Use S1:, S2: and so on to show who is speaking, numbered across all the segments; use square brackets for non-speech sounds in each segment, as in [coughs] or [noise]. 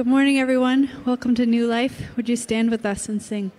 S1: Good morning, everyone. Welcome to New Life. Would you stand with us and sing?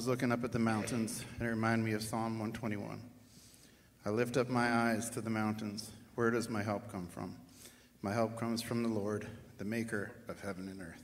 S2: Was looking up at the mountains, and it reminded me of Psalm 121. I lift up my eyes to the mountains. Where does my help come from? My help comes from the Lord, the maker of heaven and earth.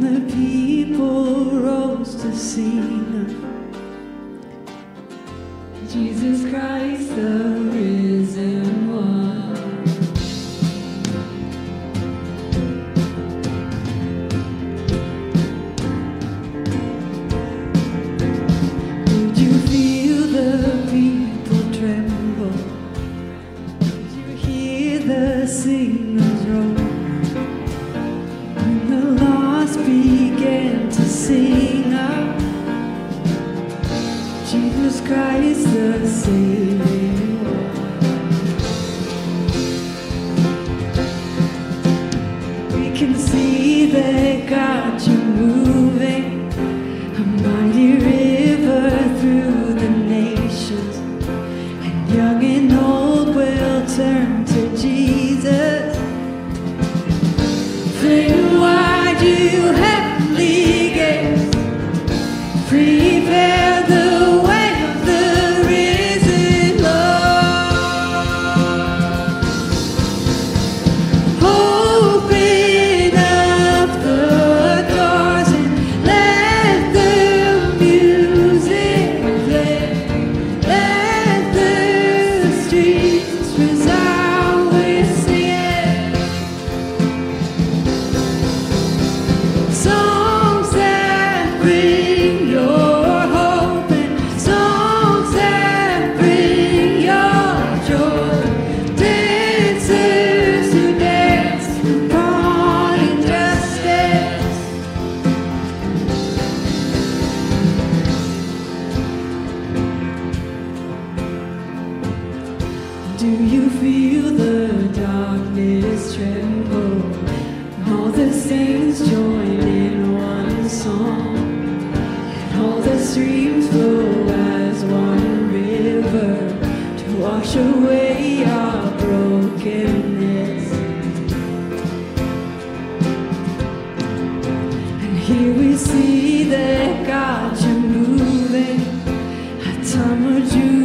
S3: The people rose to sing. Jesus Christ the time would you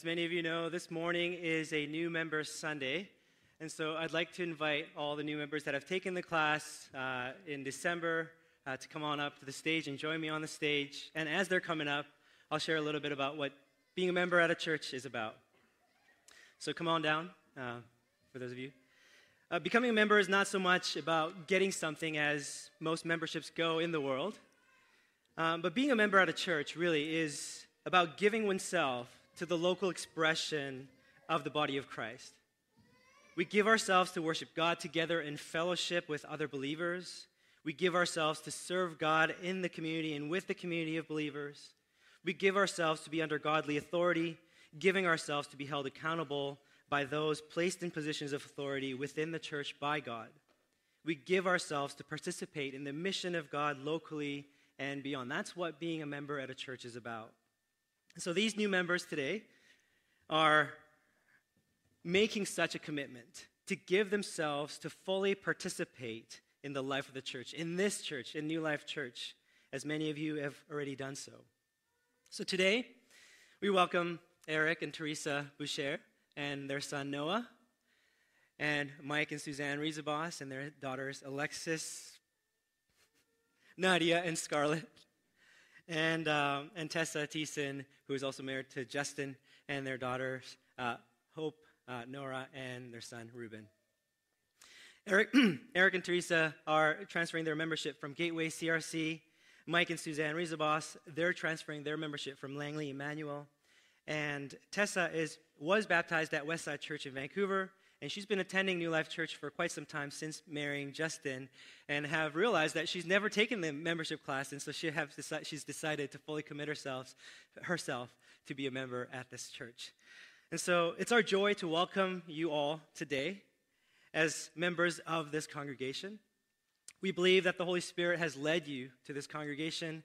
S4: as many of you know, this morning is a new member Sunday. And so I'd like to invite all the new members that have taken the class uh, in December uh, to come on up to the stage and join me on the stage. And as they're coming up, I'll share a little bit about what being a member at a church is about. So come on down, uh, for those of you. Uh, becoming a member is not so much about getting something as most memberships go in the world. Um, but being a member at a church really is about giving oneself to the local expression of the body of Christ. We give ourselves to worship God together in fellowship with other believers. We give ourselves to serve God in the community and with the community of believers. We give ourselves to be under godly authority, giving ourselves to be held accountable by those placed in positions of authority within the church by God. We give ourselves to participate in the mission of God locally and beyond. That's what being a member at a church is about. So these new members today are making such a commitment to give themselves to fully participate in the life of the church, in this church, in New Life Church, as many of you have already done so. So today, we welcome Eric and Teresa Boucher and their son Noah, and Mike and Suzanne Rizabos and their daughters Alexis, Nadia, and Scarlett, and, um, and Tessa Thiessen, who is also married to Justin, and their daughters uh, Hope, uh, Nora, and their son Ruben. Eric, [clears throat] Eric and Teresa are transferring their membership from Gateway CRC. Mike and Suzanne Rizabos, they're transferring their membership from Langley Emmanuel. And Tessa is, was baptized at Westside Church in Vancouver, and she's been attending New Life Church for quite some time since marrying Justin, and have realized that she's never taken the membership class, and so she have deci- she's decided to fully commit herself, herself to be a member at this church. And so it's our joy to welcome you all today as members of this congregation. We believe that the Holy Spirit has led you to this congregation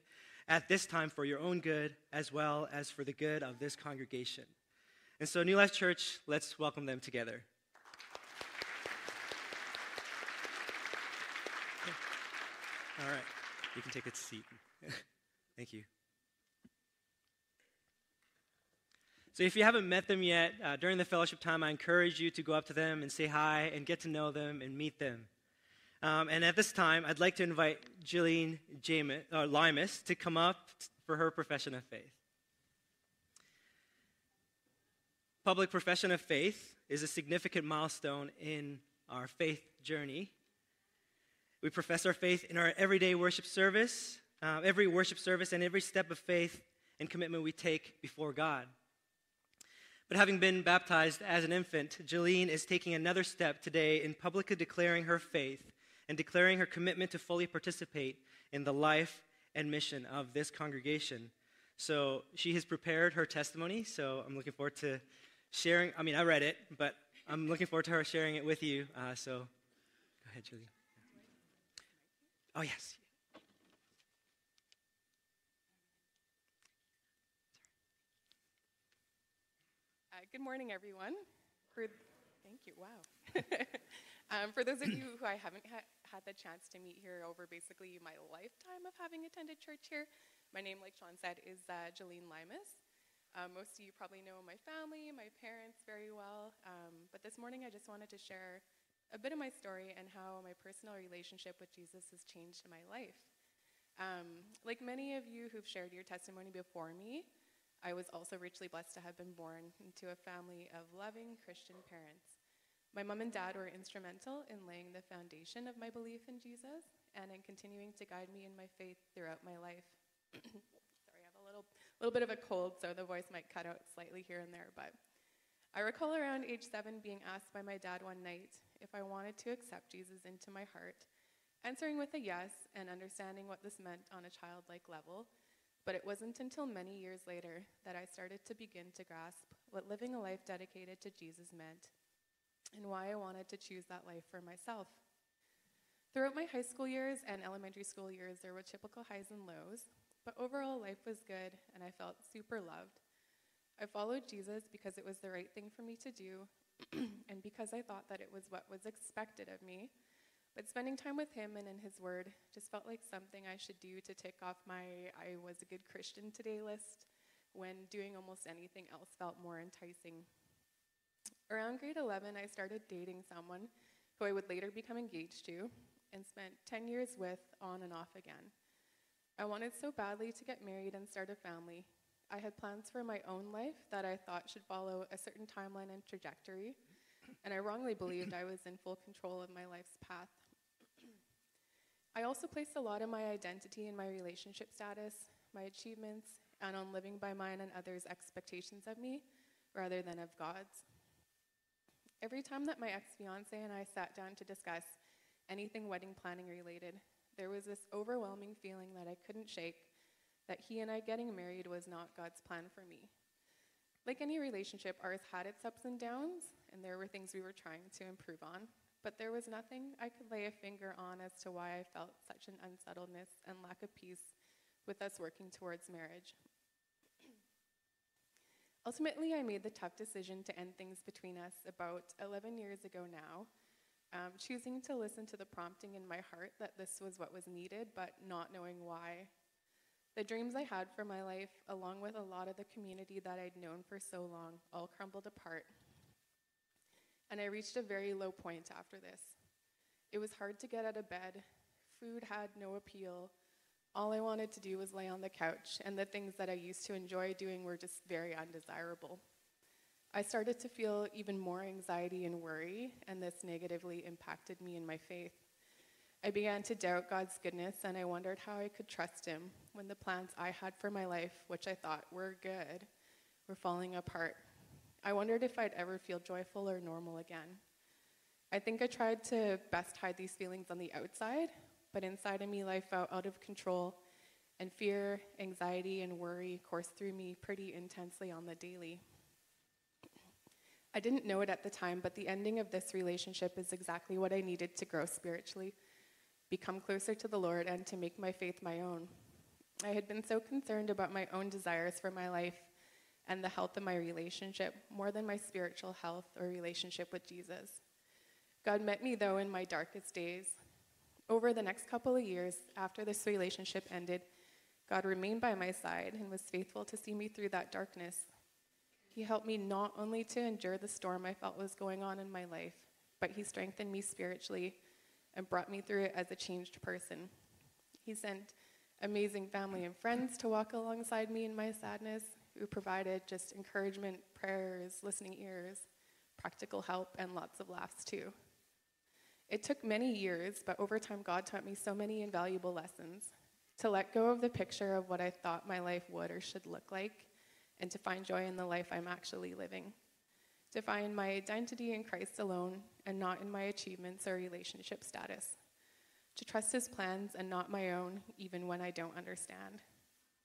S4: at this time for your own good as well as for the good of this congregation. And so, New Life Church, let's welcome them together. All right, you can take a seat. [laughs] Thank you. So, if you haven't met them yet, uh, during the fellowship time, I encourage you to go up to them and say hi and get to know them and meet them. Um, and at this time, I'd like to invite Jillian Jamis, uh, Limas to come up for her profession of faith. Public profession of faith is a significant milestone in our faith journey. We profess our faith in our everyday worship service, uh, every worship service, and every step of faith and commitment we take before God. But having been baptized as an infant, Jolene is taking another step today in publicly declaring her faith and declaring her commitment to fully participate in the life and mission of this congregation. So she has prepared her testimony, so I'm looking forward to sharing. I mean, I read it, but I'm looking forward to her sharing it with you. Uh, so go ahead, Julie. Oh, yes.
S5: Uh, good morning, everyone. For, thank you. Wow. [laughs] um, for those of you who I haven't ha- had the chance to meet here over basically my lifetime of having attended church here, my name, like Sean said, is uh, Jolene Limas. Um, most of you probably know my family, my parents very well. Um, but this morning, I just wanted to share a bit of my story and how my personal relationship with Jesus has changed my life. Um, like many of you who've shared your testimony before me, I was also richly blessed to have been born into a family of loving Christian parents. My mom and dad were instrumental in laying the foundation of my belief in Jesus and in continuing to guide me in my faith throughout my life. [coughs] Sorry, I have a little, little bit of a cold, so the voice might cut out slightly here and there. But I recall around age seven being asked by my dad one night if I wanted to accept Jesus into my heart, answering with a yes and understanding what this meant on a childlike level. But it wasn't until many years later that I started to begin to grasp what living a life dedicated to Jesus meant and why I wanted to choose that life for myself. Throughout my high school years and elementary school years, there were typical highs and lows, but overall, life was good and I felt super loved. I followed Jesus because it was the right thing for me to do [clears throat] and because I thought that it was what was expected of me. But spending time with him and in his word just felt like something I should do to tick off my I was a good Christian today list when doing almost anything else felt more enticing. Around grade 11, I started dating someone who I would later become engaged to and spent 10 years with on and off again. I wanted so badly to get married and start a family. I had plans for my own life that I thought should follow a certain timeline and trajectory, and I wrongly believed I was in full control of my life's path. I also placed a lot of my identity in my relationship status, my achievements, and on living by mine and others' expectations of me rather than of God's. Every time that my ex fiance and I sat down to discuss anything wedding planning related, there was this overwhelming feeling that I couldn't shake that he and I getting married was not God's plan for me. Like any relationship, ours had its ups and downs, and there were things we were trying to improve on, but there was nothing I could lay a finger on as to why I felt such an unsettledness and lack of peace with us working towards marriage. [clears throat] Ultimately, I made the tough decision to end things between us about 11 years ago now, um, choosing to listen to the prompting in my heart that this was what was needed, but not knowing why. The dreams I had for my life, along with a lot of the community that I'd known for so long, all crumbled apart. And I reached a very low point after this. It was hard to get out of bed, food had no appeal, all I wanted to do was lay on the couch, and the things that I used to enjoy doing were just very undesirable. I started to feel even more anxiety and worry, and this negatively impacted me in my faith. I began to doubt God's goodness, and I wondered how I could trust Him when the plans I had for my life, which I thought were good, were falling apart. I wondered if I'd ever feel joyful or normal again. I think I tried to best hide these feelings on the outside, but inside of me, life felt out of control, and fear, anxiety, and worry coursed through me pretty intensely on the daily. I didn't know it at the time, but the ending of this relationship is exactly what I needed to grow spiritually, become closer to the Lord, and to make my faith my own. I had been so concerned about my own desires for my life and the health of my relationship more than my spiritual health or relationship with Jesus. God met me, though, in my darkest days over the next couple of years, after this relationship ended, God remained by my side and was faithful to see me through that darkness. He helped me not only to endure the storm I felt was going on in my life, but He strengthened me spiritually and brought me through it as a changed person. He sent amazing family and friends to walk alongside me in my sadness, who provided just encouragement, prayers, listening ears, practical help, and lots of laughs too. It took many years, but over time, God taught me so many invaluable lessons to let go of the picture of what I thought my life would or should look like, and to find joy in the life I'm actually living. To find my identity in Christ alone and not in my achievements or relationship status. To trust His plans and not my own, even when I don't understand.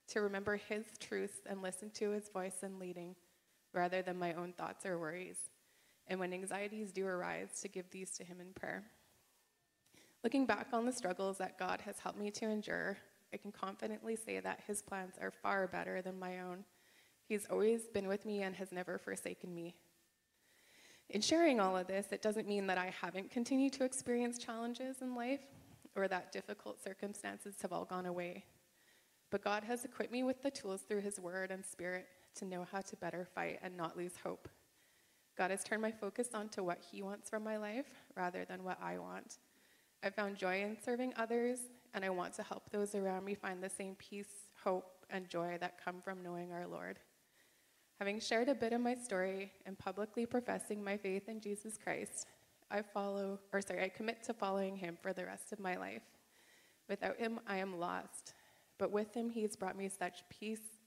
S5: To remember His truths and listen to His voice and leading rather than my own thoughts or worries and when anxieties do arise, to give these to Him in prayer. Looking back on the struggles that God has helped me to endure, I can confidently say that His plans are far better than my own. He's always been with me and has never forsaken me. In sharing all of this, it doesn't mean that I haven't continued to experience challenges in life or that difficult circumstances have all gone away. But God has equipped me with the tools through His Word and Spirit to know how to better fight and not lose hope. God has turned my focus onto what He wants from my life rather than what I want. I found joy in serving others, and I want to help those around me find the same peace, hope, and joy that come from knowing our Lord. Having shared a bit of my story and publicly professing my faith in Jesus Christ, I follow, or sorry, I commit to following him for the rest of my life. Without him, I am lost. But with him, he has brought me such peace,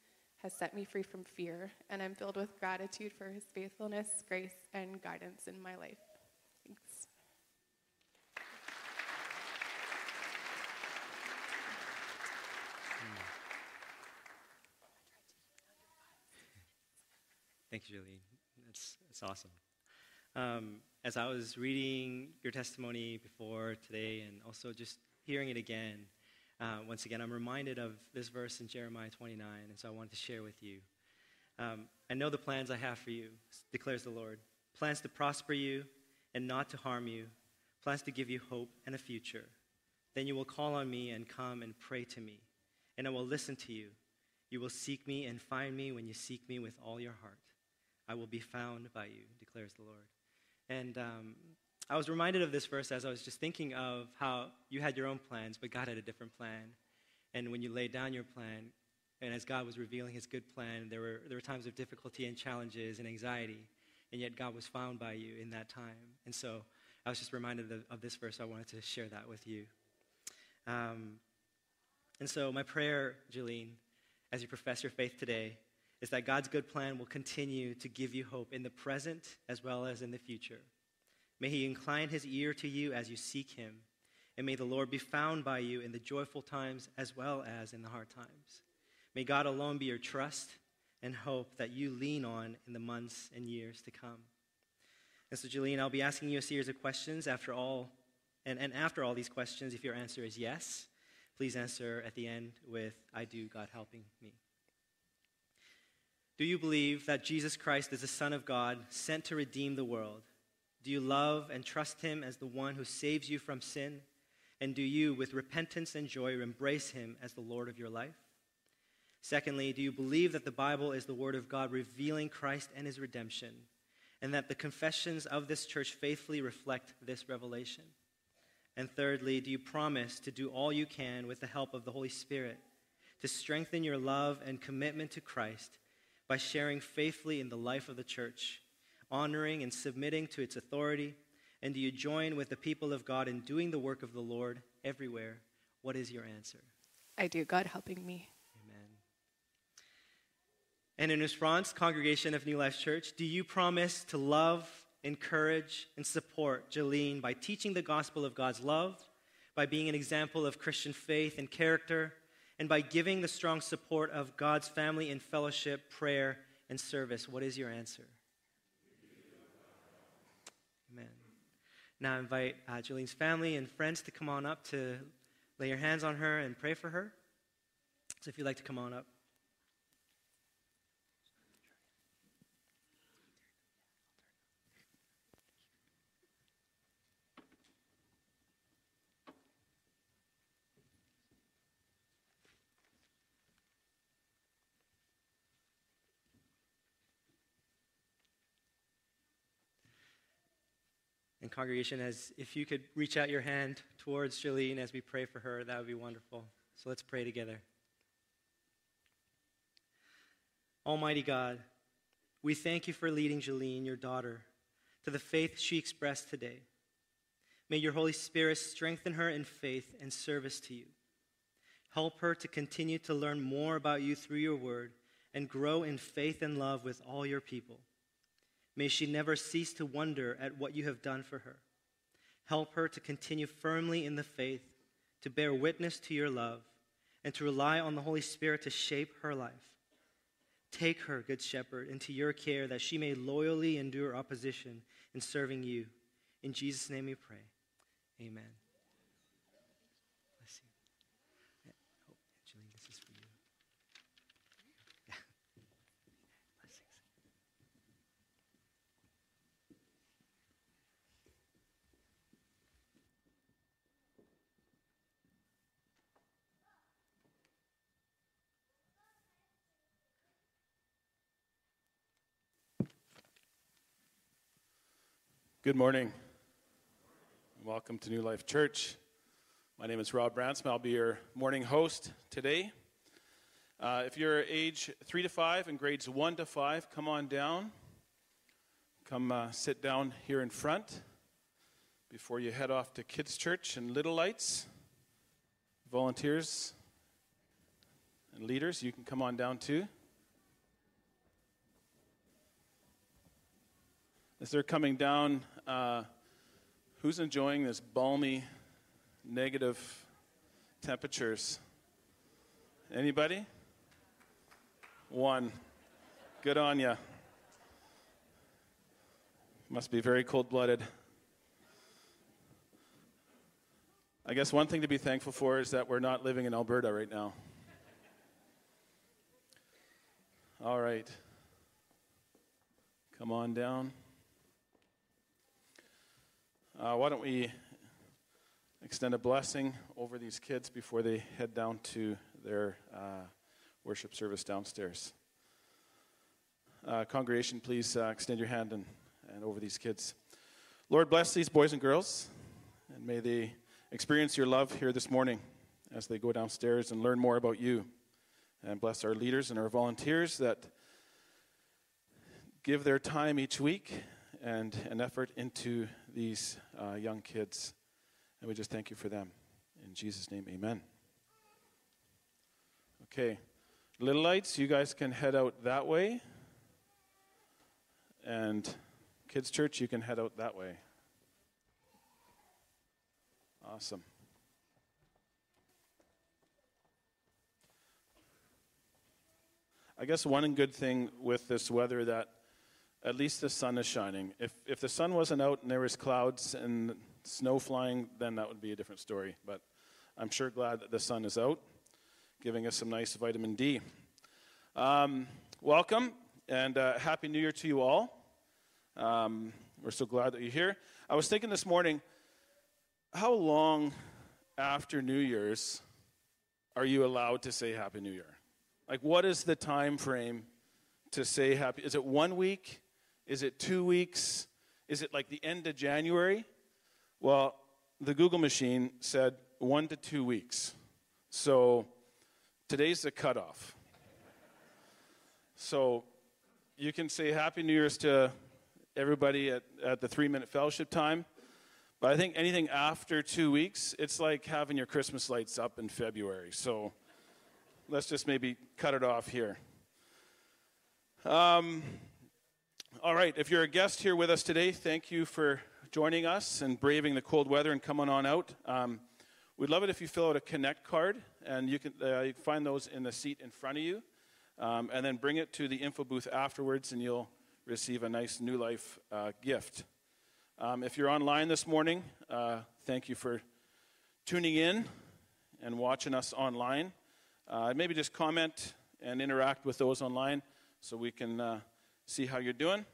S5: has set me free from fear, and I'm filled with gratitude for his faithfulness, grace, and guidance in my life. Thanks.
S4: Thank you, Julie. That's, that's awesome. Um, as I was reading your testimony before today and also just hearing it again, uh, once again, I'm reminded of this verse in Jeremiah 29, and so I wanted to share with you. Um, I know the plans I have for you, declares the Lord plans to prosper you and not to harm you, plans to give you hope and a future. Then you will call on me and come and pray to me, and I will listen to you. You will seek me and find me when you seek me with all your heart. I will be found by you, declares the Lord. And um, I was reminded of this verse as I was just thinking of how you had your own plans, but God had a different plan. And when you laid down your plan, and as God was revealing his good plan, there were, there were times of difficulty and challenges and anxiety, and yet God was found by you in that time. And so I was just reminded of, of this verse. I wanted to share that with you. Um, and so, my prayer, Jolene, as you profess your faith today, is that God's good plan will continue to give you hope in the present as well as in the future. May He incline His ear to you as you seek Him, and may the Lord be found by you in the joyful times as well as in the hard times. May God alone be your trust and hope that you lean on in the months and years to come. And so, Julian, I'll be asking you a series of questions after all, and, and after all these questions, if your answer is yes, please answer at the end with, I do, God helping me. Do you believe that Jesus Christ is the Son of God, sent to redeem the world? Do you love and trust him as the one who saves you from sin? And do you, with repentance and joy, embrace him as the Lord of your life? Secondly, do you believe that the Bible is the Word of God revealing Christ and his redemption, and that the confessions of this church faithfully reflect this revelation? And thirdly, do you promise to do all you can with the help of the Holy Spirit to strengthen your love and commitment to Christ by sharing faithfully in the life of the church, honoring and submitting to its authority? And do you join with the people of God in doing the work of the Lord everywhere? What is your answer?
S5: I do, God helping me.
S4: Amen. And in response, congregation of New Life Church, do you promise to love, encourage, and support Jolene by teaching the gospel of God's love, by being an example of Christian faith and character, and by giving the strong support of God's family in fellowship, prayer, and service? What is your answer? Amen. Now I invite uh, Jolene's family and friends to come on up to lay your hands on her and pray for her. So if you'd like to come on up. Congregation, as if you could reach out your hand towards Jolene as we pray for her, that would be wonderful. So let's pray together. Almighty God, we thank you for leading Jolene, your daughter, to the faith she expressed today. May your Holy Spirit strengthen her in faith and service to you. Help her to continue to learn more about you through your word and grow in faith and love with all your people. May she never cease to wonder at what you have done for her. Help her to continue firmly in the faith, to bear witness to your love, and to rely on the Holy Spirit to shape her life. Take her, Good Shepherd, into your care that she may loyally endure opposition in serving you. In Jesus' name we pray. Amen. Bless you. Yeah. Oh, Angeline, this is for you. Yeah. Blessings.
S6: Good morning. Welcome to New Life Church. My name is Rob Bransma. I'll be your morning host today. Uh, if you're age three to five and grades one to five, come on down. Come uh, sit down here in front before you head off to Kids Church and Little Lights. Volunteers and leaders, you can come on down too. As they're coming down, uh, who's enjoying this balmy negative temperatures? Anybody? One. Good on ya. Must be very cold blooded. I guess one thing to be thankful for is that we're not living in Alberta right now. All right. Come on down. Uh, why don't we extend a blessing over these kids before they head down to their uh, worship service downstairs? Uh, congregation, please uh, extend your hand and, and over these kids. Lord, bless these boys and girls, and may they experience your love here this morning as they go downstairs and learn more about you. And bless our leaders and our volunteers that give their time each week and an effort into these uh, young kids. And we just thank you for them. In Jesus' name, amen. Okay. Little lights, you guys can head out that way. And kids' church, you can head out that way. Awesome. I guess one good thing with this weather that at least the sun is shining. If, if the sun wasn't out and there was clouds and snow flying, then that would be a different story. But I'm sure glad that the sun is out, giving us some nice vitamin D. Um, welcome and uh, happy New Year to you all. Um, we're so glad that you're here. I was thinking this morning, how long after New Year's are you allowed to say Happy New Year? Like, what is the time frame to say Happy? Is it one week? Is it two weeks? Is it like the end of January? Well, the Google machine said one to two weeks. So today's the cutoff. So you can say Happy New Year's to everybody at, at the three minute fellowship time. But I think anything after two weeks, it's like having your Christmas lights up in February. So let's just maybe cut it off here. Um, all right, if you're a guest here with us today, thank you for joining us and braving the cold weather and coming on out. Um, we'd love it if you fill out a Connect card, and you can, uh, you can find those in the seat in front of you. Um, and then bring it to the info booth afterwards, and you'll receive a nice New Life uh, gift. Um, if you're online this morning, uh, thank you for tuning in and watching us online. Uh, maybe just comment and interact with those online so we can uh, see how you're doing.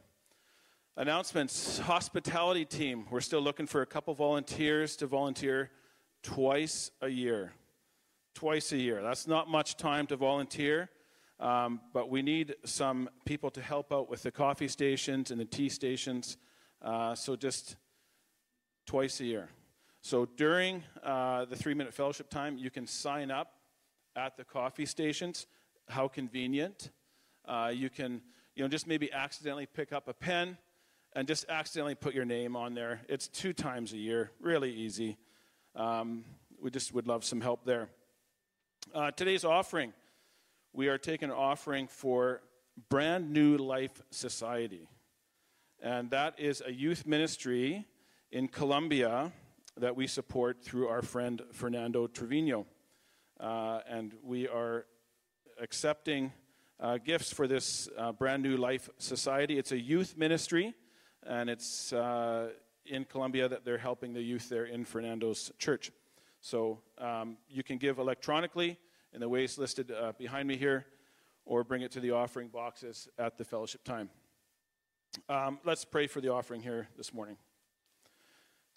S6: Announcements hospitality team. We're still looking for a couple volunteers to volunteer twice a year. Twice a year. That's not much time to volunteer, um, but we need some people to help out with the coffee stations and the tea stations. Uh, so just twice a year. So during uh, the three minute fellowship time, you can sign up at the coffee stations. How convenient. Uh, you can, you know, just maybe accidentally pick up a pen and just accidentally put your name on there. It's two times a year, really easy. Um, we just would love some help there. Uh, today's offering, we are taking an offering for Brand New Life Society. And that is a youth ministry in Colombia that we support through our friend Fernando Trevino. Uh, and we are accepting uh, gifts for this uh, Brand New Life Society. It's a youth ministry and it's uh, in Colombia that they're helping the youth there in Fernando's church. So um, you can give electronically in the ways listed uh, behind me here, or bring it to the offering boxes at the fellowship time. Um, let's pray for the offering here this morning.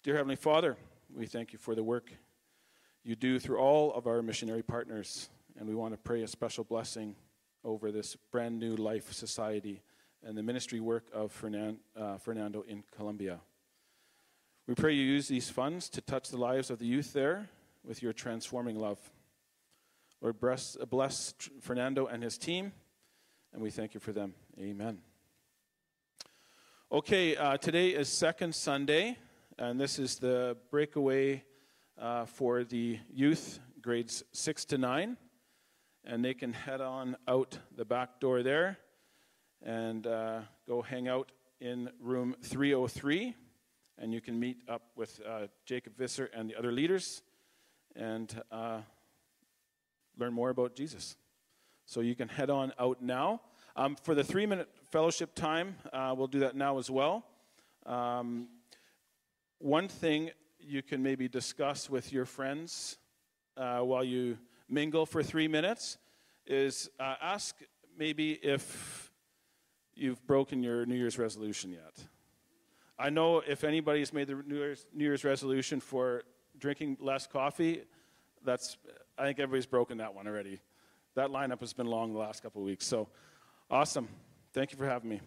S6: Dear Heavenly Father, we thank you for the work you do through all of our missionary partners, and we want to pray a special blessing over this brand new life society and the ministry work of Fernan, uh, Fernando in Colombia. We pray you use these funds to touch the lives of the youth there with your transforming love. Lord, bless, bless Fernando and his team, and we thank you for them. Amen. Okay, uh, today is second Sunday, and this is the breakaway uh, for the youth, grades six to nine, and they can head on out the back door there and uh, go hang out in room 303, and you can meet up with uh, Jacob Visser and the other leaders and uh, learn more about Jesus. So you can head on out now. Um, for the three minute fellowship time, uh, we'll do that now as well. Um, one thing you can maybe discuss with your friends uh, while you mingle for three minutes is uh, ask maybe if you've broken your New Year's resolution yet. I know if anybody's made the New Year's, New Year's resolution for drinking less coffee, that's I think everybody's broken that one already. That lineup has been long the last couple of weeks. So awesome. Thank you for having me.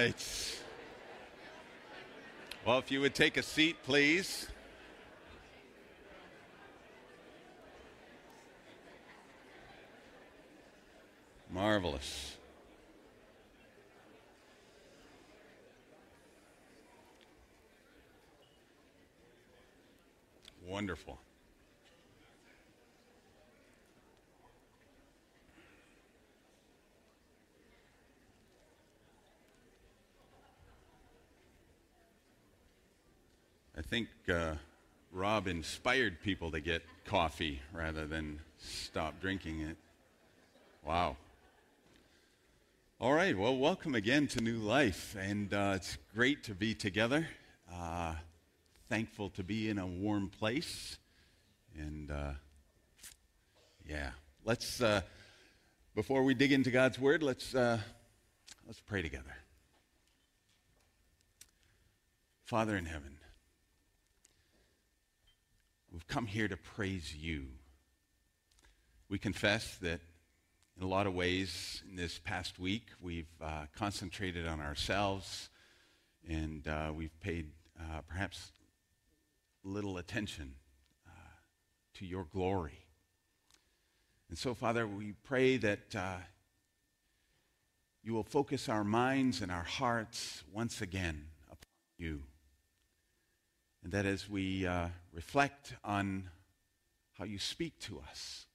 S7: Right. Well, if you would take a seat, please. Marvelous. Wonderful. I think uh, Rob inspired people to get coffee rather than stop drinking it. Wow. All right, well, welcome again to New Life, and uh, it's great to be together. Uh, thankful to be in a warm place, and uh, yeah, let's. Uh, before we dig into God's Word, let's uh, let's pray together. Father in heaven, we've come here to praise you. We confess that in a lot of ways in this past week. We've uh, concentrated on ourselves and uh, we've paid uh, perhaps little attention uh, to your glory. And so, Father, we pray that uh, you will focus our minds and our hearts once again upon you. And that as we uh, reflect on how you speak to us,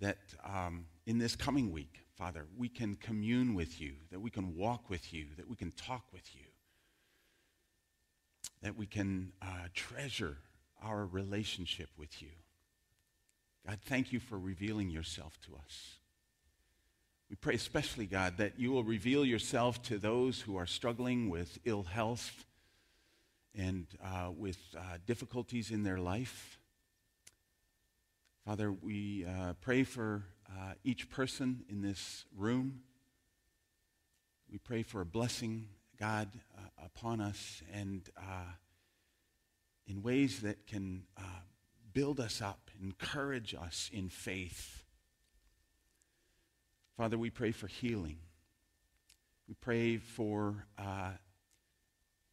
S7: that um, in this coming week, Father, we can commune with you, that we can walk with you, that we can talk with you, that we can uh, treasure our relationship with you. God, thank you for revealing yourself to us. We pray especially, God, that you will reveal yourself to those who are struggling with ill health and uh, with uh, difficulties in their life. Father, we uh, pray for uh, each person in this room. We pray for a blessing, God, uh, upon us and uh, in ways that can build us up, encourage us in faith. Father, we pray for healing. We pray for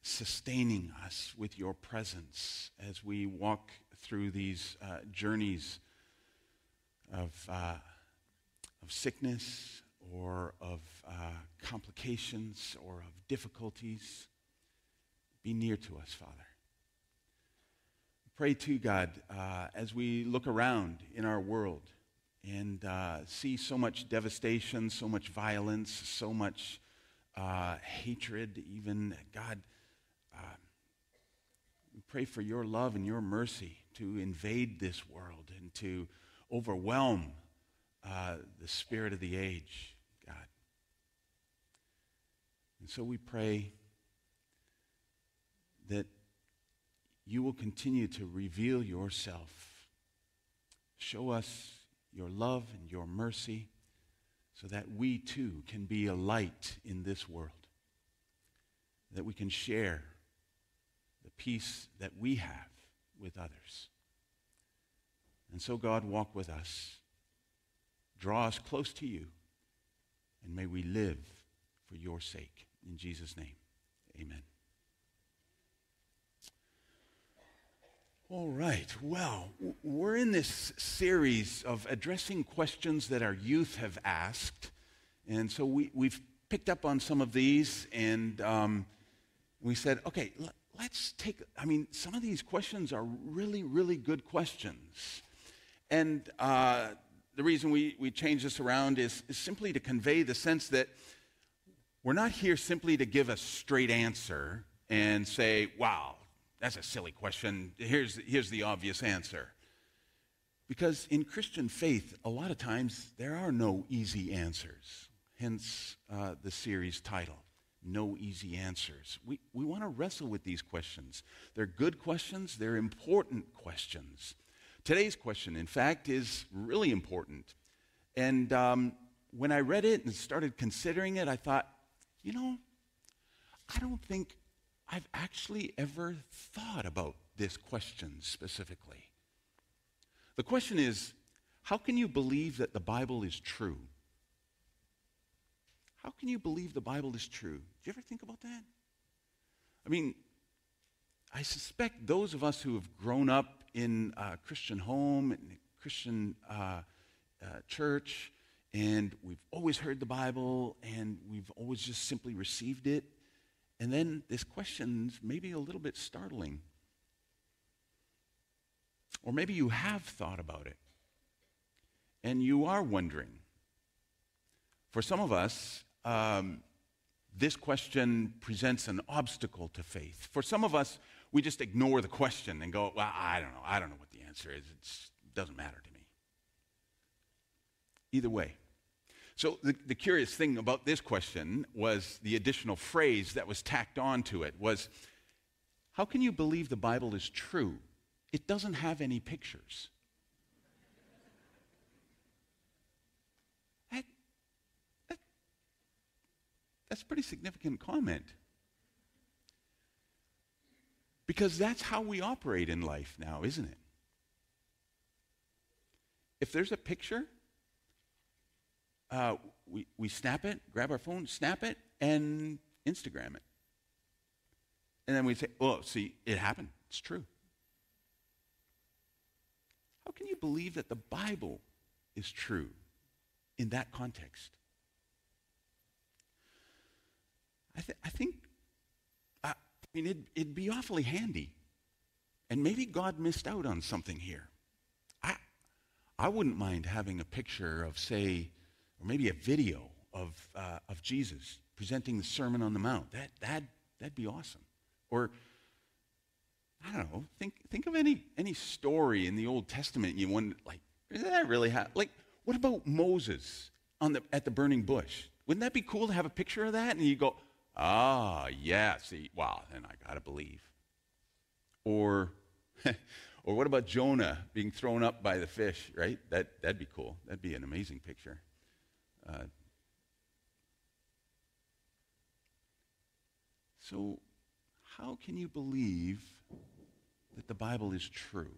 S7: sustaining us with your presence as we walk through these journeys of, uh, of sickness or of uh, complications or of difficulties. Be near to us, Father. Pray to God uh, as we look around in our world and uh, see so much devastation, so much violence, so much uh, hatred, even God. Pray for your love and your mercy to invade this world and to overwhelm uh, the spirit of the age, God. And so we pray that you will continue to reveal yourself. Show us your love and your mercy so that we too can be a light in this world. That we can share the peace that we have with others. And so, God, walk with us. Draw us close to you. And may we live for your sake. In Jesus' name, amen. All right. Well, we're in this series of addressing questions that our youth have asked. And so we, we've picked up on some of these and um, we said, okay, let's take, I mean, some of these questions are really, really good questions. And uh, the reason we, we change this around is, is simply to convey the sense that we're not here simply to give a straight answer and say, wow, that's a silly question. Here's, here's the obvious answer. Because in Christian faith, a lot of times there are no easy answers. Hence uh, the series title, No Easy Answers. We, we want to wrestle with these questions. They're good questions, they're important questions. Today's question, in fact, is really important. And um, when I read it and started considering it, I thought, you know, I don't think I've actually ever thought about this question specifically. The question is how can you believe that the Bible is true? How can you believe the Bible is true? Do you ever think about that? I mean, I suspect those of us who have grown up in a Christian home, in a Christian uh, uh, church, and we've always heard the Bible, and we've always just simply received it. And then this question's maybe a little bit startling. Or maybe you have thought about it, and you are wondering. For some of us, um, this question presents an obstacle to faith. For some of us, we just ignore the question and go, well, I don't know. I don't know what the answer is. It doesn't matter to me. Either way. So, the, the curious thing about this question was the additional phrase that was tacked on to it was, How can you believe the Bible is true? It doesn't have any pictures. That's a pretty significant comment. Because that's how we operate in life now, isn't it? If there's a picture, uh, we, we snap it, grab our phone, snap it, and Instagram it. And then we say, oh, see, it happened. It's true. How can you believe that the Bible is true in that context? I, th- I think, uh, I mean, it'd, it'd be awfully handy. And maybe God missed out on something here. I, I wouldn't mind having a picture of, say, or maybe a video of, uh, of Jesus presenting the Sermon on the Mount. That, that, that'd be awesome. Or, I don't know, think, think of any, any story in the Old Testament you wonder, like, did that really happen? Like, what about Moses on the, at the burning bush? Wouldn't that be cool to have a picture of that? And you go, ah, yeah, see, wow, then I got to believe. Or, [laughs] or what about Jonah being thrown up by the fish, right? That, that'd be cool. That'd be an amazing picture. Uh, so, how can you believe that the Bible is true?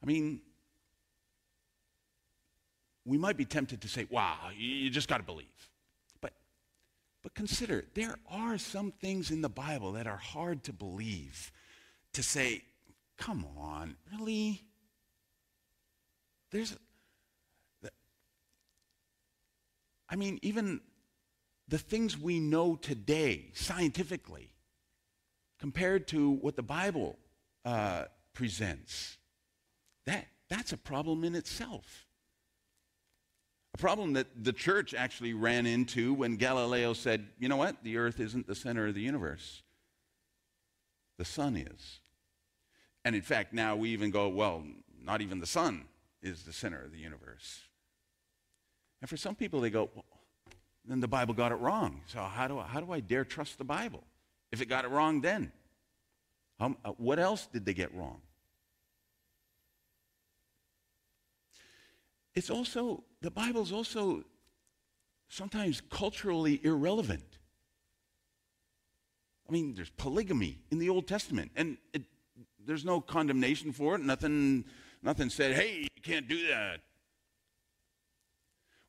S7: I mean, we might be tempted to say, wow, you just got to believe. But, consider, there are some things in the Bible that are hard to believe. To say, come on, really? There's, I mean, even the things we know today scientifically compared to what the Bible uh, presents, that, that's a problem in itself. Problem that the church actually ran into when Galileo said, you know what, the earth isn't the center of the universe, the sun is. And in fact, now we even go, well, not even the sun is the center of the universe. And for some people, they go, well, then the Bible got it wrong. So how do I, how do I dare trust the Bible? If it got it wrong then, uh, what else did they get wrong? It's also, the Bible's also sometimes culturally irrelevant. I mean, there's polygamy in the Old Testament, and it, there's no condemnation for it. Nothing, nothing said, hey, you can't do that.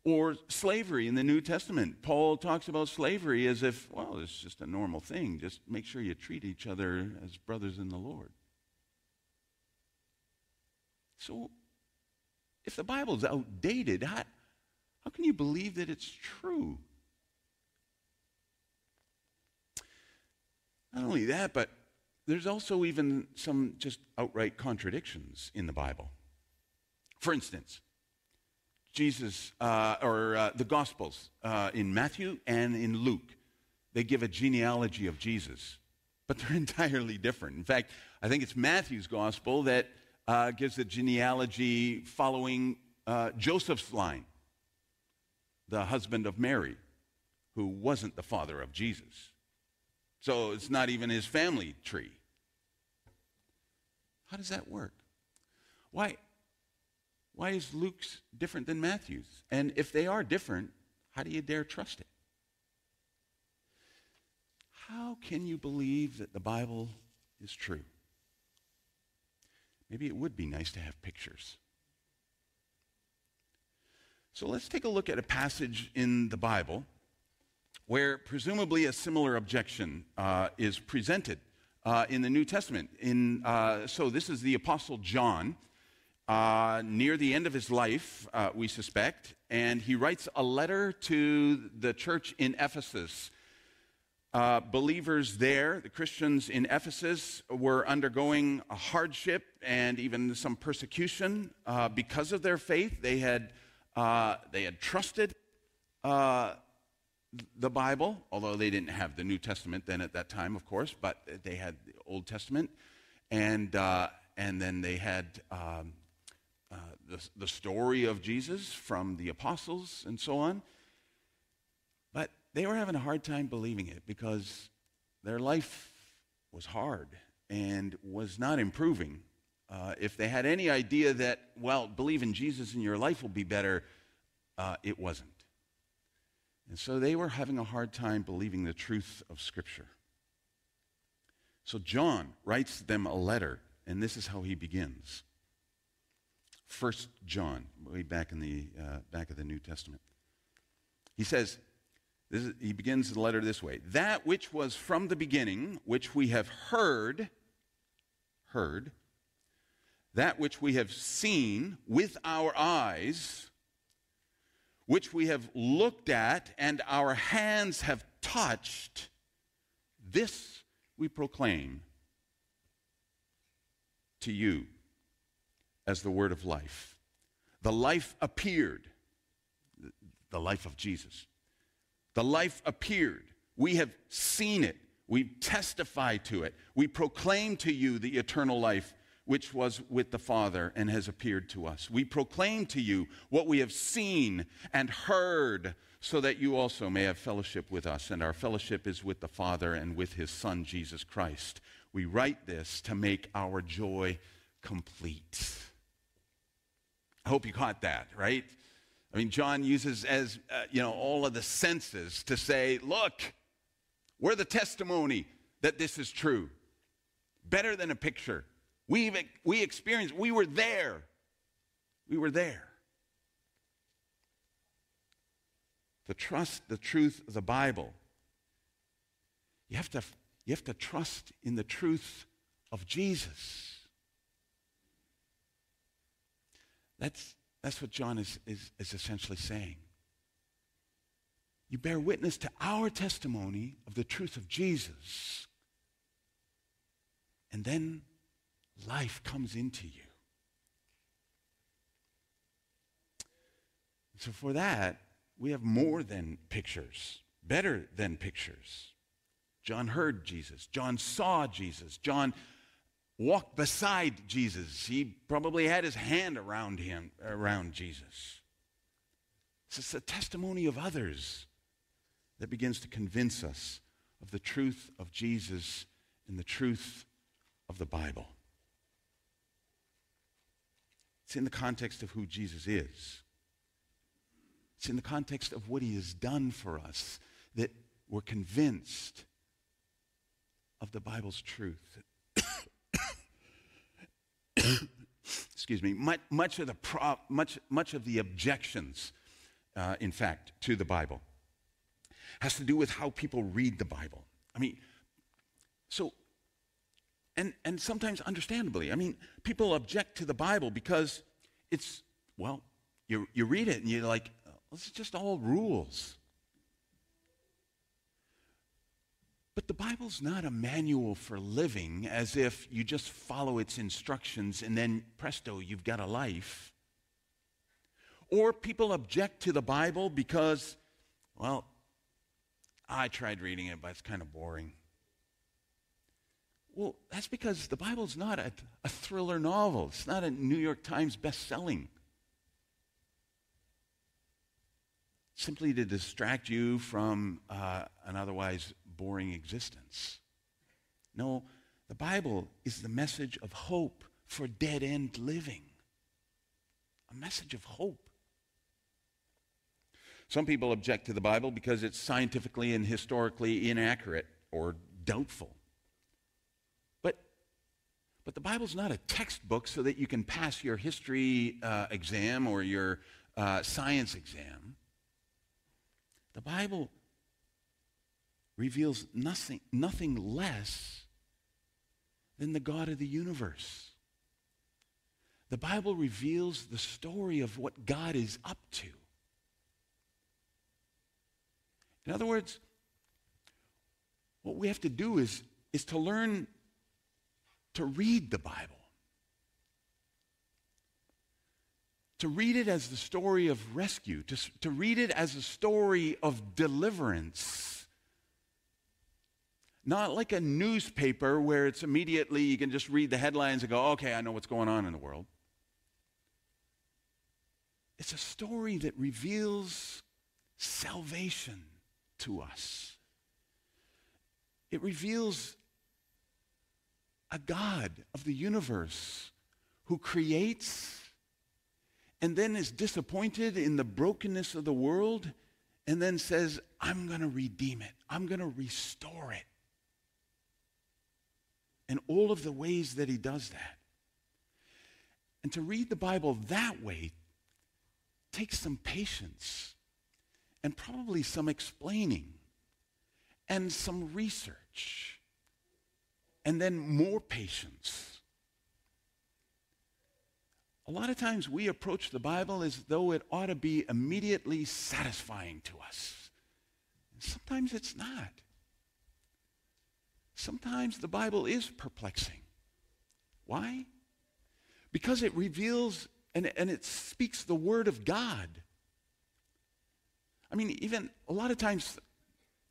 S7: Or slavery in the New Testament. Paul talks about slavery as if, well, it's just a normal thing. Just make sure you treat each other as brothers in the Lord. So, if the Bible's outdated, how, how can you believe that it's true? Not only that, but there's also even some just outright contradictions in the Bible. For instance, Jesus, uh, or uh, the Gospels uh, in Matthew and in Luke, they give a genealogy of Jesus, but they're [laughs] entirely different. In fact, I think it's Matthew's Gospel that uh, gives a genealogy following uh, Joseph's line, the husband of Mary, who wasn't the father of Jesus. So it's not even his family tree. How does that work? Why? Why is Luke's different than Matthew's? And if they are different, how do you dare trust it? How can you believe that the Bible is true? Maybe it would be nice to have pictures. So let's take a look at a passage in the Bible where presumably a similar objection uh, is presented uh, in the New Testament. In, uh, so this is the Apostle John uh, near the end of his life, uh, we suspect, and he writes a letter to the church in Ephesus. Uh, believers there, the Christians in Ephesus, were undergoing a hardship and even some persecution uh, because of their faith. They had, uh, they had trusted uh, the Bible, although they didn't have the New Testament then at that time, of course, but they had the Old Testament. And, and then they had um, uh, the, the story of Jesus from the apostles and so on. They were having a hard time believing it because their life was hard and was not improving. Uh, if they had any idea that, well, believe in Jesus and your life will be better, uh, it wasn't. And so they were having a hard time believing the truth of Scripture. So John writes them a letter, and this is how he begins. First John, way back in the uh, back of the New Testament. He says, is, he begins the letter this way: "That which was from the beginning, which we have heard, heard, that which we have seen with our eyes, which we have looked at, and our hands have touched, this we proclaim to you as the word of life. The life appeared, the life of Jesus. The life appeared. We have seen it. We testify to it. We proclaim to you the eternal life which was with the Father and has appeared to us. We proclaim to you what we have seen and heard, so that you also may have fellowship with us. And our fellowship is with the Father and with his Son, Jesus Christ. We write this to make our joy complete. I hope you caught that, right? I mean, John uses as, uh, you know, all of the senses to say, look, we're the testimony that this is true. Better than a picture. We've, we experienced, we were there. We were there. To trust the truth of the Bible, you have to, you have to trust in the truth of Jesus. That's, that's what John is, is, is essentially saying. You bear witness to our testimony of the truth of Jesus. And then life comes into you. So, for that, we have more than pictures, better than pictures. John heard Jesus, John saw Jesus, John walked beside Jesus. He probably had his hand around him, around Jesus. It's a testimony of others that begins to convince us of the truth of Jesus and the truth of the Bible. It's in the context of who Jesus is. It's in the context of what he has done for us that we're convinced of the Bible's truth. [coughs] Excuse me. Much, much, of the pro, much, much of the objections, uh, in fact, to the Bible has to do with how people read the Bible. I mean, so and, and sometimes understandably. I mean, people object to the Bible because it's, well, you, you read it and you're like, oh, this is just all rules. But the Bible's not a manual for living as if you just follow its instructions and then presto, you've got a life. Or people object to the Bible because, well, I tried reading it, but it's kind of boring. Well, that's because the Bible's not a, a thriller novel. It's not a New York Times best-selling. Simply to distract you from uh, an otherwise boring existence. No, the Bible is the message of hope for dead end living. A message of hope. Some people object to the Bible because it's scientifically and historically inaccurate or doubtful. But but the Bible's not a textbook so that you can pass your history uh, exam or your uh, science exam. The Bible reveals nothing, nothing less than the God of the universe. The Bible reveals the story of what God is up to. In other words, what we have to do is, is to learn to read the Bible. To read it as the story of rescue, to, to read it as a story of deliverance. Not like a newspaper where it's immediately you can just read the headlines and go, okay, I know what's going on in the world. it's a story that reveals salvation to us. It reveals a God of the universe who creates and then is disappointed in the brokenness of the world and then says, I'm going to redeem it, I'm going to restore it. And all of the ways that he does that. And to read the Bible that way takes some patience and probably some explaining and some research and then more patience. A lot of times we approach the Bible as though it ought to be immediately satisfying to us. Sometimes it's not. Sometimes the Bible is perplexing. Why? Because it reveals and, and it speaks the Word of God. I mean, even a lot of times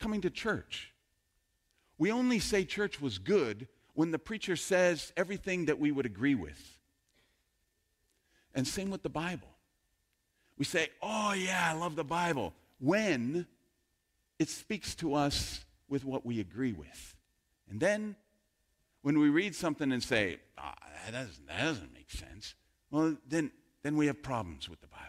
S7: coming to church, we only say church was good when the preacher says everything that we would agree with. And same with the Bible. We say, oh, yeah, I love the Bible, when it speaks to us with what we agree with. And then when we read something and say, oh, that, doesn't, that doesn't make sense, well, then, then we have problems with the Bible.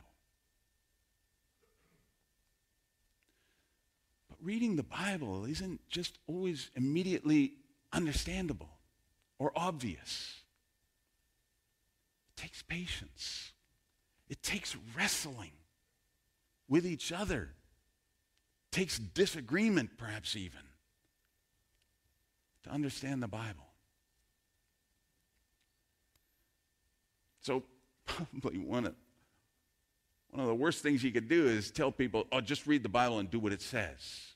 S7: But reading the Bible isn't just always immediately understandable or obvious. It takes patience. It takes wrestling with each other. It takes disagreement, perhaps even, to understand the Bible. So, [laughs] probably one of, one of the worst things you could do is tell people, oh, just read the Bible and do what it says.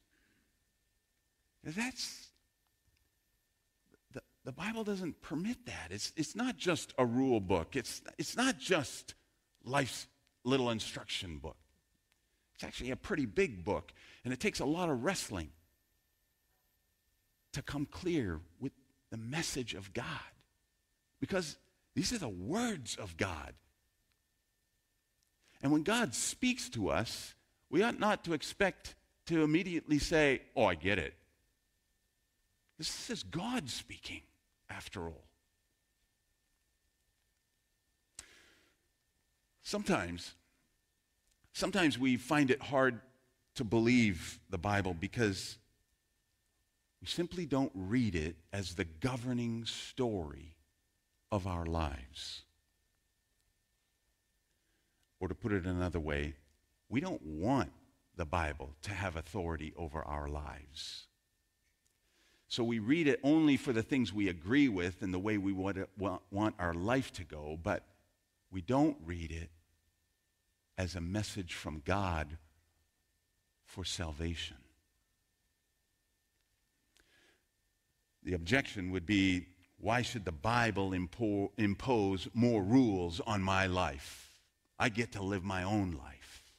S7: That's, the, the Bible doesn't permit that. It's, it's not just a rule book, it's, it's not just life's little instruction book. It's actually a pretty big book, and it takes a lot of wrestling to come clear with the message of God. Because these are the words of God. And when God speaks to us, we ought not to expect to immediately say, Oh, I get it. This is God speaking, after all. Sometimes, sometimes we find it hard to believe the Bible because we simply don't read it as the governing story of our lives. Or to put it another way, we don't want the Bible to have authority over our lives. So we read it only for the things we agree with and the way we want, our life to go, but we don't read it as a message from God for salvation. The objection would be why should the Bible impo- impose more rules on my life? I get to live my own life.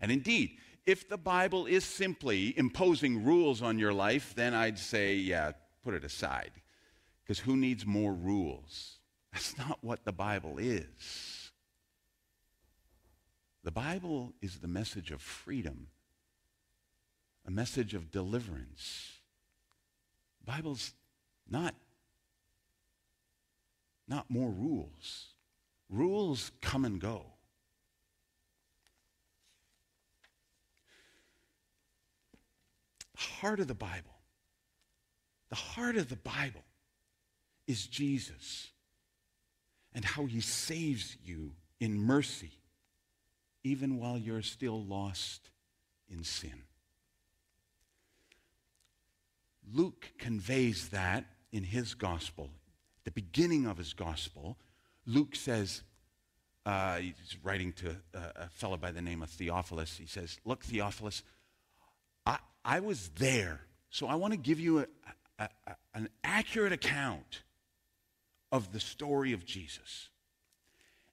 S7: And indeed, if the Bible is simply imposing rules on your life, then I'd say, yeah, put it aside. Because who needs more rules? That's not what the Bible is. The Bible is the message of freedom, a message of deliverance. Bible's not not more rules. Rules come and go. Heart of the Bible, the heart of the Bible is Jesus and how he saves you in mercy, even while you're still lost in sin. Luke conveys that in his gospel the beginning of his gospel, Luke says, uh, he's writing to a, a fellow by the name of Theophilus. He says, Look, Theophilus, I, I was there, so I want to give you a, a, an accurate account of the story of Jesus.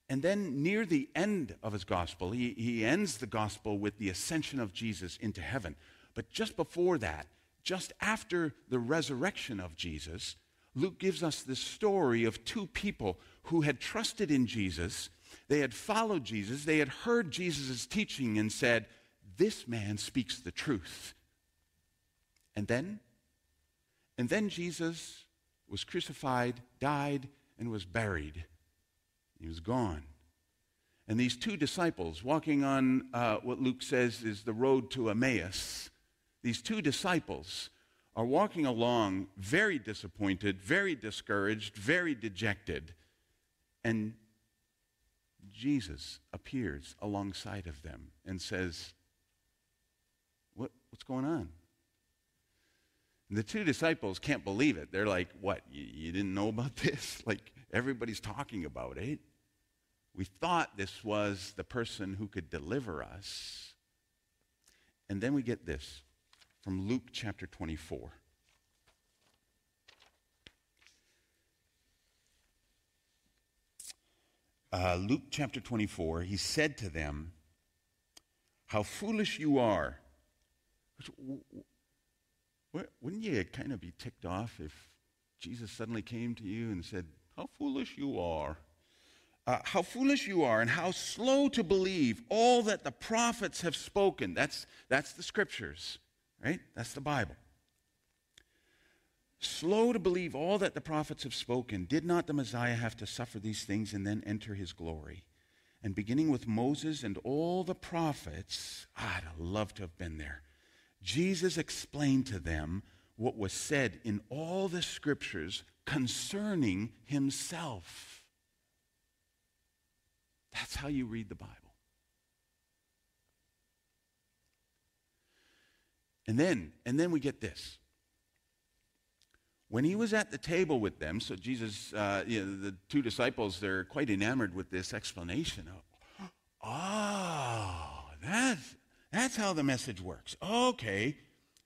S7: And then near the end of his gospel, he, he ends the gospel with the ascension of Jesus into heaven. But just before that, just after the resurrection of Jesus, Luke gives us this story of two people who had trusted in Jesus. they had followed Jesus, they had heard Jesus' teaching and said, This man speaks the truth. And then, and then Jesus was crucified, died, and was buried. He was gone. And these two disciples walking on uh, what Luke says is the road to Emmaus, these two disciples are walking along very disappointed, very discouraged, very dejected. And Jesus appears alongside of them and says, what, What's going on? And the two disciples can't believe it. They're like, What? You, you didn't know about [laughs] this? Like, everybody's talking about it. We thought this was the person who could deliver us. And then we get this from Luke chapter 24. Uh, Luke chapter 24, he said to them, How foolish you are. Wouldn't you kind of be ticked off if Jesus suddenly came to you and said, How foolish you are? Uh, how foolish you are, and how slow to believe all that the prophets have spoken. That's, that's the scriptures, right? That's the Bible. Slow to believe all that the prophets have spoken. Did not the Messiah have to suffer these things and then enter his glory? And beginning with Moses and all the prophets, I'd love to have been there. Jesus explained to them what was said in all the scriptures concerning himself. That's how you read the Bible. And then, and then we get this. When he was at the table with them, so Jesus, uh, you know, the two disciples, they're quite enamored with this explanation of, oh, that's, that's how the message works. Okay.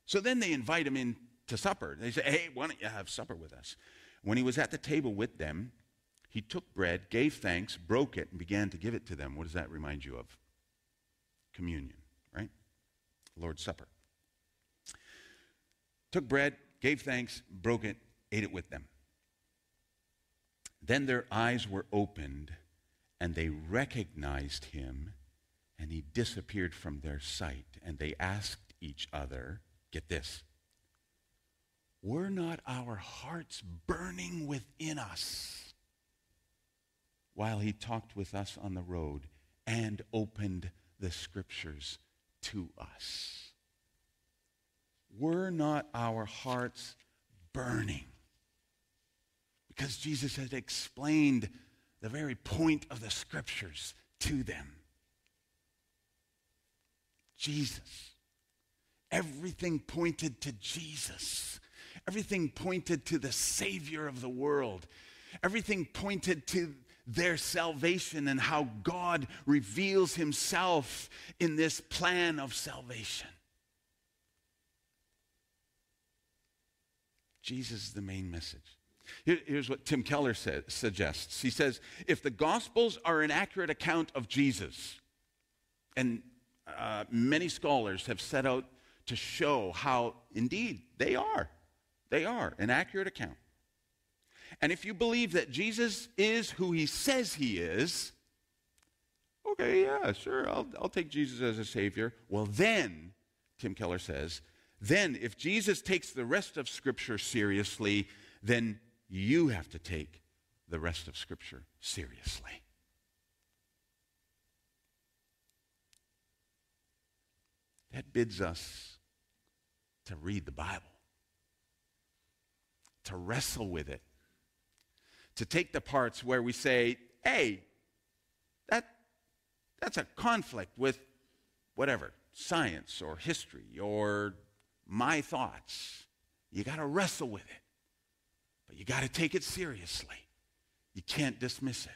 S7: So then they invite him in to supper. They say, hey, why don't you have supper with us? When he was at the table with them, he took bread, gave thanks, broke it, and began to give it to them. What does that remind you of? Communion, right? Lord's Supper. Took bread, gave thanks, broke it, ate it with them. Then their eyes were opened, and they recognized him, and he disappeared from their sight. And they asked each other, get this, were not our hearts burning within us while he talked with us on the road and opened the scriptures to us? Were not our hearts burning? Because Jesus had explained the very point of the scriptures to them. Jesus. Everything pointed to Jesus. Everything pointed to the Savior of the world. Everything pointed to their salvation and how God reveals himself in this plan of salvation. Jesus is the main message. Here's what Tim Keller suggests. He says, if the Gospels are an accurate account of Jesus, and uh, many scholars have set out to show how indeed they are, they are an accurate account. And if you believe that Jesus is who he says he is, okay, yeah, sure, I'll, I'll take Jesus as a Savior. Well, then, Tim Keller says, then if Jesus takes the rest of Scripture seriously, then you have to take the rest of Scripture seriously. That bids us to read the Bible, to wrestle with it, to take the parts where we say, hey, that, that's a conflict with whatever, science or history or my thoughts. You got to wrestle with it, but you got to take it seriously. You can't dismiss it.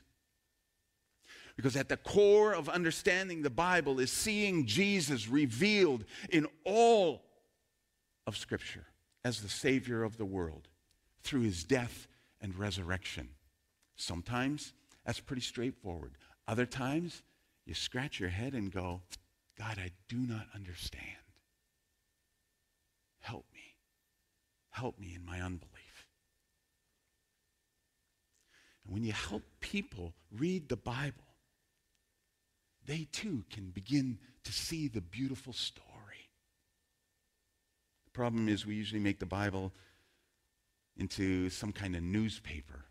S7: Because at the core of understanding the Bible is seeing Jesus revealed in all of Scripture as the Savior of the world through his death and resurrection. Sometimes that's pretty straightforward. Other times you scratch your head and go, God, I do not understand. Help me. Help me in my unbelief. And when you help people read the Bible, they too can begin to see the beautiful story. The problem is, we usually make the Bible into some kind of newspaper.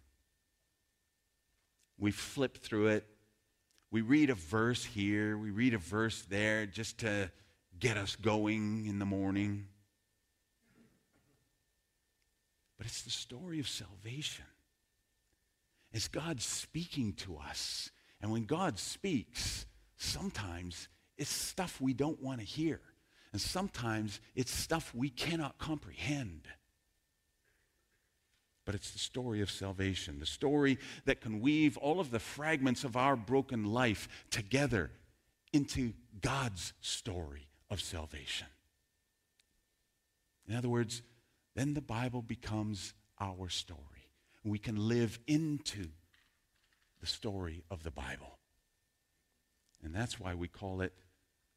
S7: We flip through it. We read a verse here, we read a verse there just to get us going in the morning. But it's the story of salvation. It's God speaking to us. And when God speaks, sometimes it's stuff we don't want to hear. And sometimes it's stuff we cannot comprehend. But it's the story of salvation, the story that can weave all of the fragments of our broken life together into God's story of salvation. In other words, then the Bible becomes our story. We can live into the story of the Bible. And that's why we call it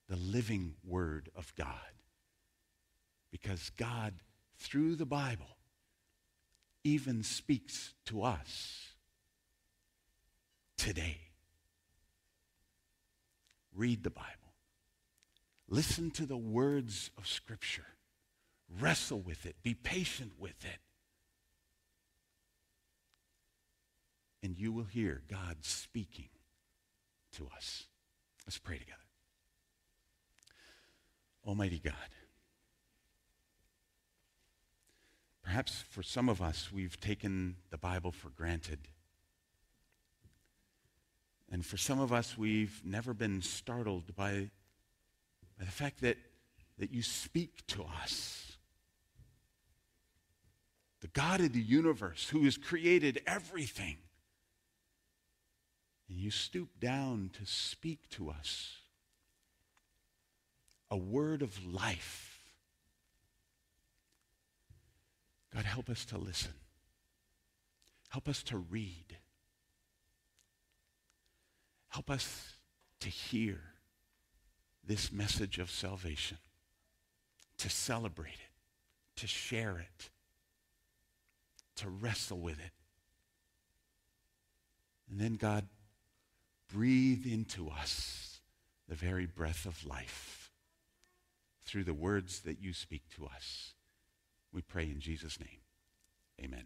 S7: the living Word of God. Because God, through the Bible, even speaks to us today. Read the Bible. Listen to the words of Scripture. Wrestle with it. Be patient with it. And you will hear God speaking to us. Let's pray together. Almighty God, perhaps for some of us, we've taken the Bible for granted. And for some of us, we've never been startled by, by the fact that, that you speak to us. The God of the universe who has created everything. And you stoop down to speak to us a word of life. God, help us to listen. Help us to read. Help us to hear this message of salvation, to celebrate it, to share it, to wrestle with it. And then, God, breathe into us the very breath of life through the words that you speak to us. We pray in Jesus' name. Amen.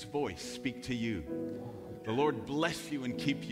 S7: his voice speak to you. The Lord bless you and keep you.